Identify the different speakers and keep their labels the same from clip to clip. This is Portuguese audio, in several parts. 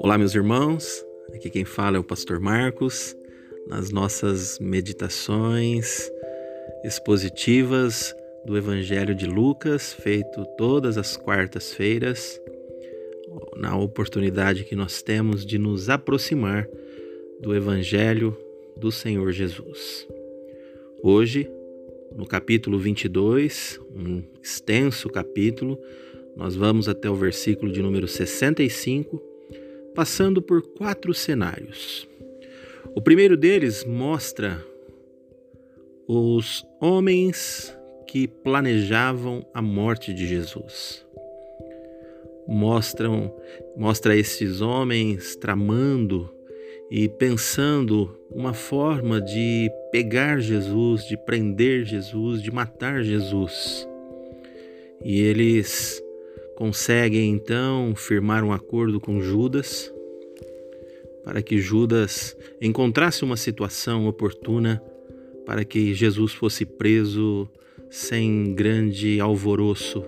Speaker 1: Olá, meus irmãos. Aqui quem fala é o Pastor Marcos. Nas nossas meditações expositivas do Evangelho de Lucas, feito todas as quartas-feiras, na oportunidade que nós temos de nos aproximar do Evangelho do Senhor Jesus. Hoje, no capítulo 22, um extenso capítulo, nós vamos até o versículo de número 65, passando por quatro cenários. O primeiro deles mostra os homens que planejavam a morte de Jesus. Mostram, mostra esses homens tramando e pensando uma forma de pegar Jesus, de prender Jesus, de matar Jesus. E eles conseguem então firmar um acordo com Judas para que Judas encontrasse uma situação oportuna para que Jesus fosse preso sem grande alvoroço,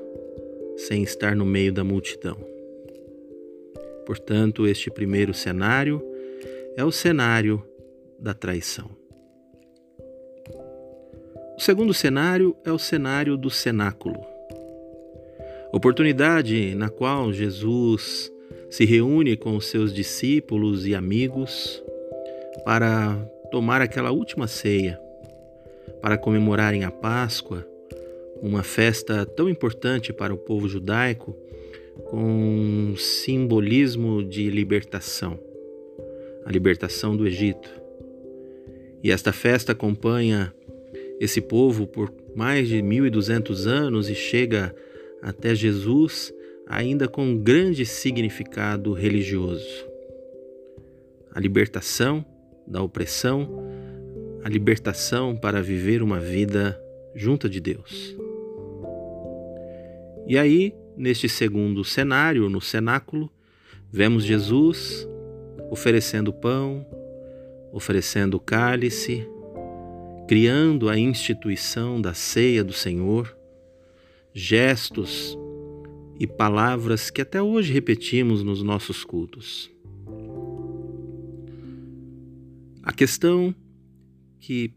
Speaker 1: sem estar no meio da multidão. Portanto, este primeiro cenário é o cenário da traição. O segundo cenário é o cenário do cenáculo. Oportunidade na qual Jesus se reúne com os seus discípulos e amigos para tomar aquela última ceia, para comemorarem a Páscoa, uma festa tão importante para o povo judaico, com um simbolismo de libertação a libertação do Egito. E esta festa acompanha esse povo por mais de 1200 anos e chega até Jesus ainda com um grande significado religioso. A libertação da opressão, a libertação para viver uma vida junta de Deus. E aí, neste segundo cenário, no cenáculo, vemos Jesus oferecendo pão, oferecendo cálice, criando a instituição da ceia do Senhor, gestos e palavras que até hoje repetimos nos nossos cultos. A questão que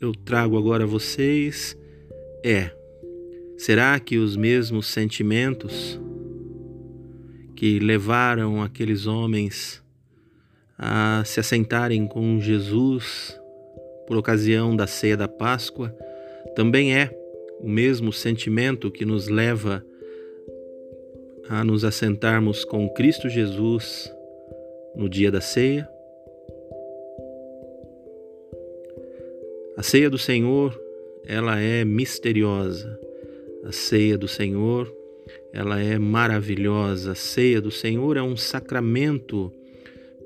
Speaker 1: eu trago agora a vocês é: será que os mesmos sentimentos que levaram aqueles homens a se assentarem com Jesus por ocasião da ceia da Páscoa, também é o mesmo sentimento que nos leva a nos assentarmos com Cristo Jesus no dia da ceia. A ceia do Senhor, ela é misteriosa. A ceia do Senhor, ela é maravilhosa. A ceia do Senhor é um sacramento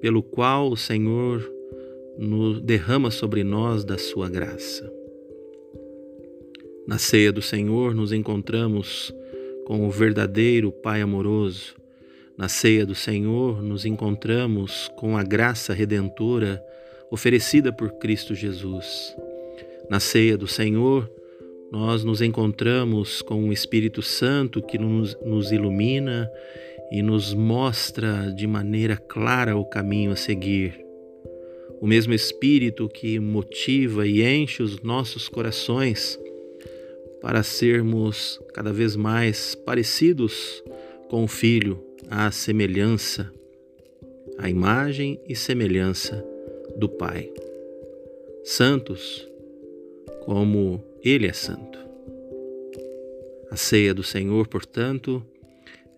Speaker 1: pelo qual o Senhor nos derrama sobre nós da sua graça. Na ceia do Senhor nos encontramos com o verdadeiro Pai amoroso. Na ceia do Senhor nos encontramos com a graça redentora oferecida por Cristo Jesus. Na ceia do Senhor, nós nos encontramos com o Espírito Santo que nos, nos ilumina e nos mostra de maneira clara o caminho a seguir. O mesmo Espírito que motiva e enche os nossos corações para sermos cada vez mais parecidos com o Filho, à semelhança, à imagem e semelhança do Pai. Santos, como Ele é santo. A ceia do Senhor, portanto,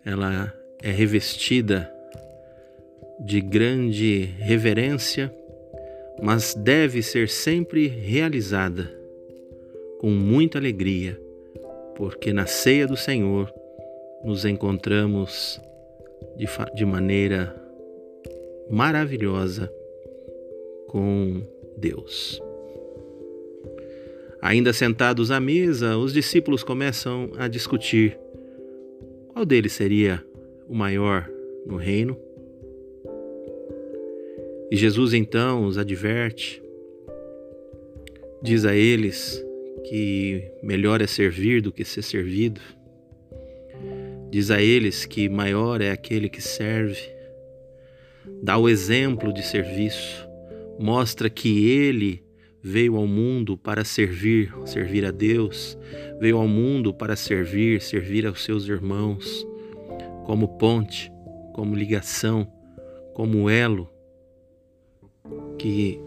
Speaker 1: ela é revestida de grande reverência, mas deve ser sempre realizada com muita alegria, porque na ceia do Senhor nos encontramos de, de maneira maravilhosa com Deus. Ainda sentados à mesa, os discípulos começam a discutir qual deles seria o maior no reino. E Jesus então os adverte, diz a eles que melhor é servir do que ser servido. Diz a eles que maior é aquele que serve. Dá o exemplo de serviço. Mostra que ele veio ao mundo para servir, servir a Deus, veio ao mundo para servir, servir aos seus irmãos, como ponte, como ligação, como elo que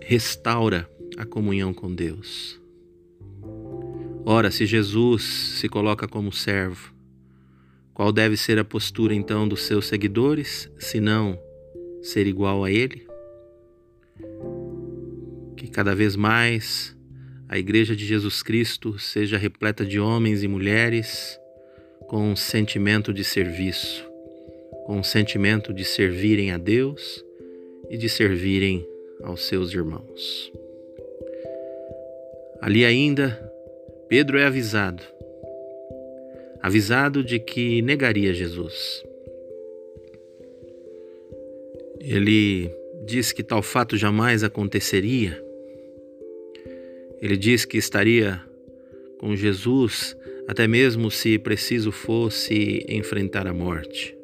Speaker 1: restaura a comunhão com Deus. Ora, se Jesus se coloca como servo, qual deve ser a postura então dos seus seguidores, se não ser igual a Ele? Que cada vez mais a Igreja de Jesus Cristo seja repleta de homens e mulheres com um sentimento de serviço, com um sentimento de servirem a Deus e de servirem aos seus irmãos. Ali ainda, Pedro é avisado, avisado de que negaria Jesus. Ele diz que tal fato jamais aconteceria. Ele diz que estaria com Jesus até mesmo se preciso fosse enfrentar a morte.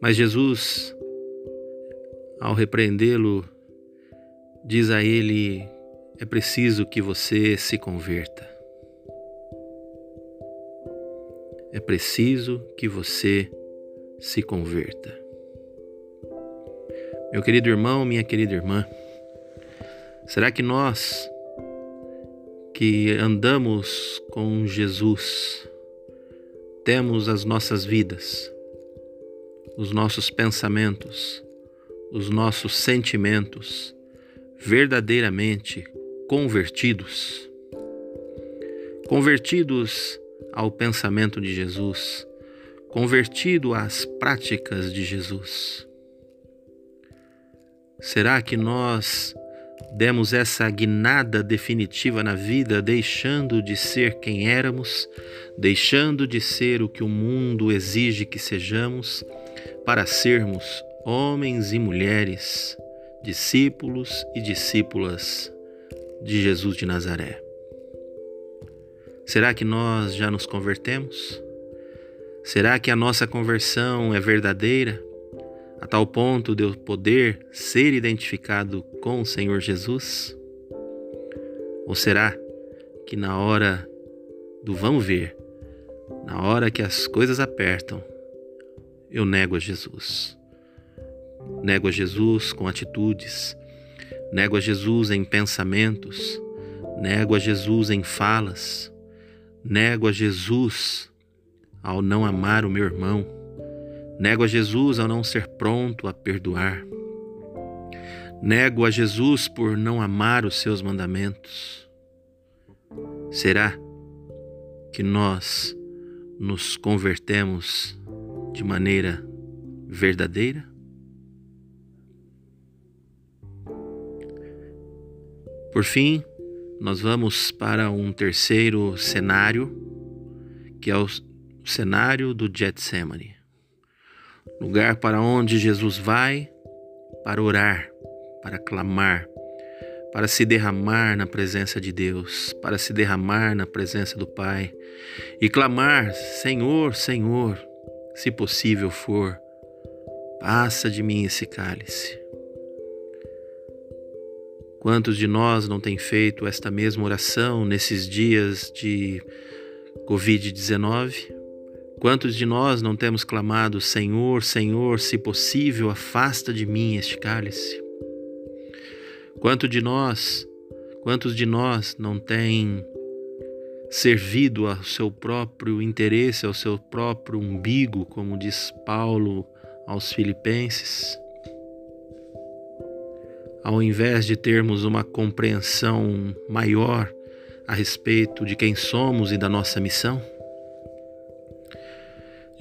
Speaker 1: Mas Jesus, ao repreendê-lo, diz a ele: é preciso que você se converta. É preciso que você se converta. Meu querido irmão, minha querida irmã, será que nós que andamos com Jesus temos as nossas vidas os nossos pensamentos, os nossos sentimentos verdadeiramente convertidos. Convertidos ao pensamento de Jesus, convertido às práticas de Jesus. Será que nós demos essa guinada definitiva na vida, deixando de ser quem éramos, deixando de ser o que o mundo exige que sejamos, para sermos homens e mulheres, discípulos e discípulas de Jesus de Nazaré. Será que nós já nos convertemos? Será que a nossa conversão é verdadeira, a tal ponto de eu poder ser identificado com o Senhor Jesus? Ou será que na hora do vamos ver, na hora que as coisas apertam, eu nego a Jesus. Nego a Jesus com atitudes, nego a Jesus em pensamentos, nego a Jesus em falas, nego a Jesus ao não amar o meu irmão, nego a Jesus ao não ser pronto a perdoar, nego a Jesus por não amar os seus mandamentos. Será que nós nos convertemos de maneira verdadeira? Por fim, nós vamos para um terceiro cenário, que é o cenário do Getsemane. Lugar para onde Jesus vai para orar, para clamar, para se derramar na presença de Deus, para se derramar na presença do Pai e clamar: Senhor, Senhor, se possível for, passa de mim esse cálice. Quantos de nós não têm feito esta mesma oração nesses dias de Covid-19? Quantos de nós não temos clamado, Senhor, Senhor, se possível, afasta de mim este cálice? Quanto de nós, quantos de nós não têm servido ao seu próprio interesse, ao seu próprio umbigo, como diz Paulo aos Filipenses. Ao invés de termos uma compreensão maior a respeito de quem somos e da nossa missão,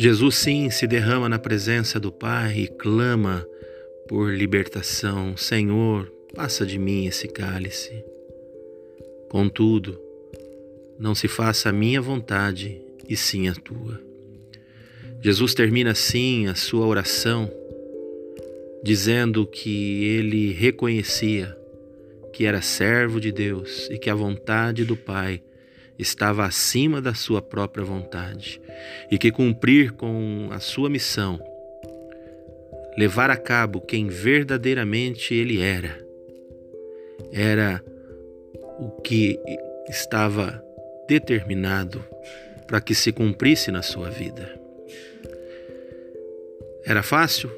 Speaker 1: Jesus sim se derrama na presença do Pai e clama por libertação: Senhor, passa de mim esse cálice. Contudo, não se faça a minha vontade, e sim a tua. Jesus termina assim a sua oração, dizendo que ele reconhecia que era servo de Deus e que a vontade do Pai estava acima da sua própria vontade e que cumprir com a sua missão, levar a cabo quem verdadeiramente ele era, era o que estava determinado para que se cumprisse na sua vida. Era fácil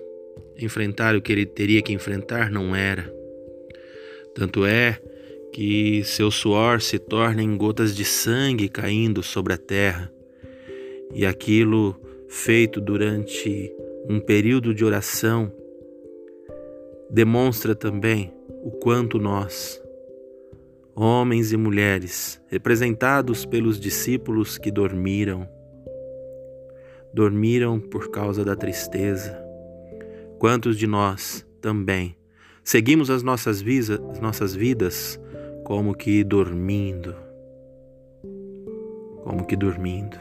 Speaker 1: enfrentar o que ele teria que enfrentar? Não era. Tanto é que seu suor se torna em gotas de sangue caindo sobre a terra, e aquilo feito durante um período de oração demonstra também o quanto nós, homens e mulheres, representados pelos discípulos que dormiram, dormiram por causa da tristeza. Quantos de nós também seguimos as nossas, visa, as nossas vidas como que dormindo, como que dormindo.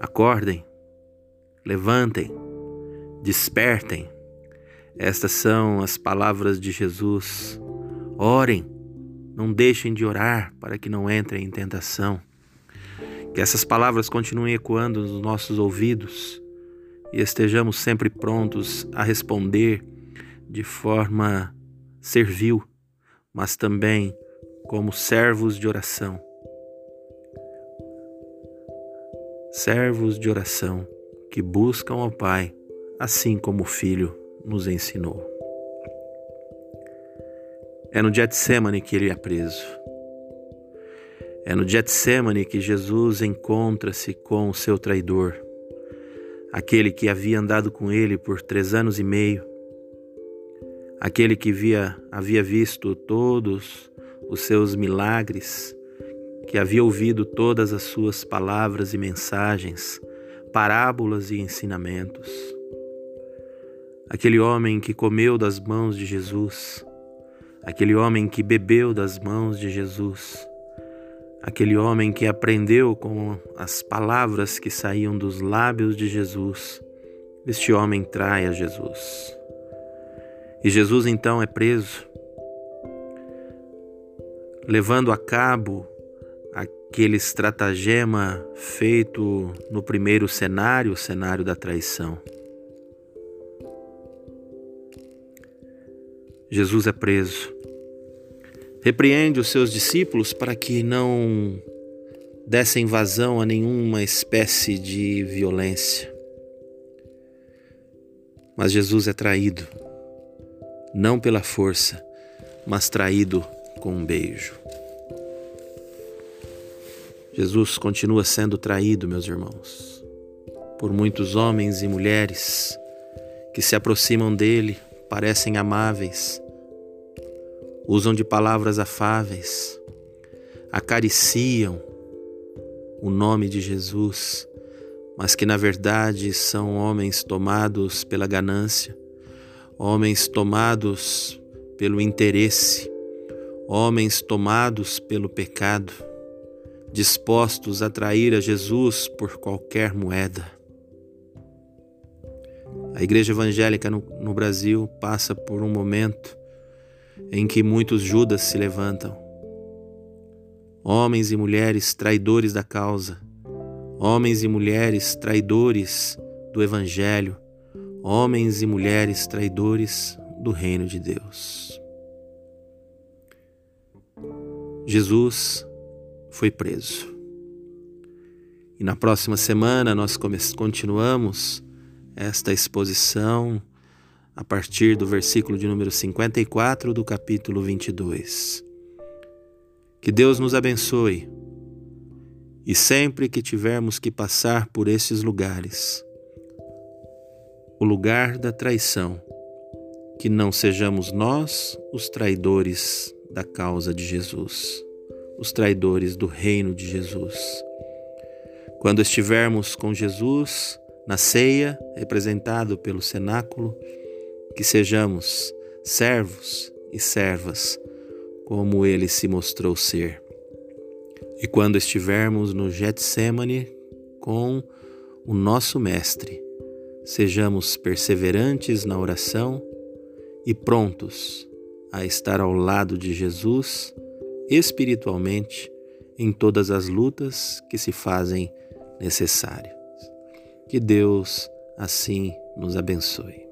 Speaker 1: Acordem, levantem, despertem. Estas são as palavras de Jesus. Orem, não deixem de orar para que não entrem em tentação. Que essas palavras continuem ecoando nos nossos ouvidos e estejamos sempre prontos a responder de forma servil mas também como servos de oração. Servos de oração que buscam ao Pai, assim como o Filho nos ensinou. É no Getsemane que ele é preso. É no Getsemane que Jesus encontra-se com o seu traidor, aquele que havia andado com ele por três anos e meio, aquele que via, havia visto todos os seus milagres, que havia ouvido todas as suas palavras e mensagens, parábolas e ensinamentos. Aquele homem que comeu das mãos de Jesus, aquele homem que bebeu das mãos de Jesus, aquele homem que aprendeu com as palavras que saíam dos lábios de Jesus. Este homem trai a Jesus. E Jesus então é preso, levando a cabo aquele estratagema feito no primeiro cenário, o cenário da traição. Jesus é preso. Repreende os seus discípulos para que não dessem vazão a nenhuma espécie de violência. Mas Jesus é traído não pela força, mas traído com um beijo. Jesus continua sendo traído, meus irmãos, por muitos homens e mulheres que se aproximam dele, parecem amáveis, usam de palavras afáveis, acariciam o nome de Jesus, mas que na verdade são homens tomados pela ganância, homens tomados pelo interesse, homens tomados pelo pecado, dispostos a trair a Jesus por qualquer moeda. A igreja evangélica no, no Brasil passa por um momento em que muitos Judas se levantam. Homens e mulheres traidores da causa, homens e mulheres traidores do Evangelho, homens e mulheres traidores do reino de Deus. Jesus foi preso. E na próxima semana nós continuamos esta exposição a partir do versículo de número 54 do capítulo 22. Que Deus nos abençoe e sempre que tivermos que passar por esses lugares, o lugar da traição, que não sejamos nós os traidores da causa de Jesus, os traidores do reino de Jesus. Quando estivermos com Jesus na ceia, representado pelo cenáculo, que sejamos servos e servas, como ele se mostrou ser. E quando estivermos no Getsemane com o nosso Mestre, sejamos perseverantes na oração e prontos a estar ao lado de Jesus espiritualmente em todas as lutas que se fazem necessárias. Que Deus assim nos abençoe.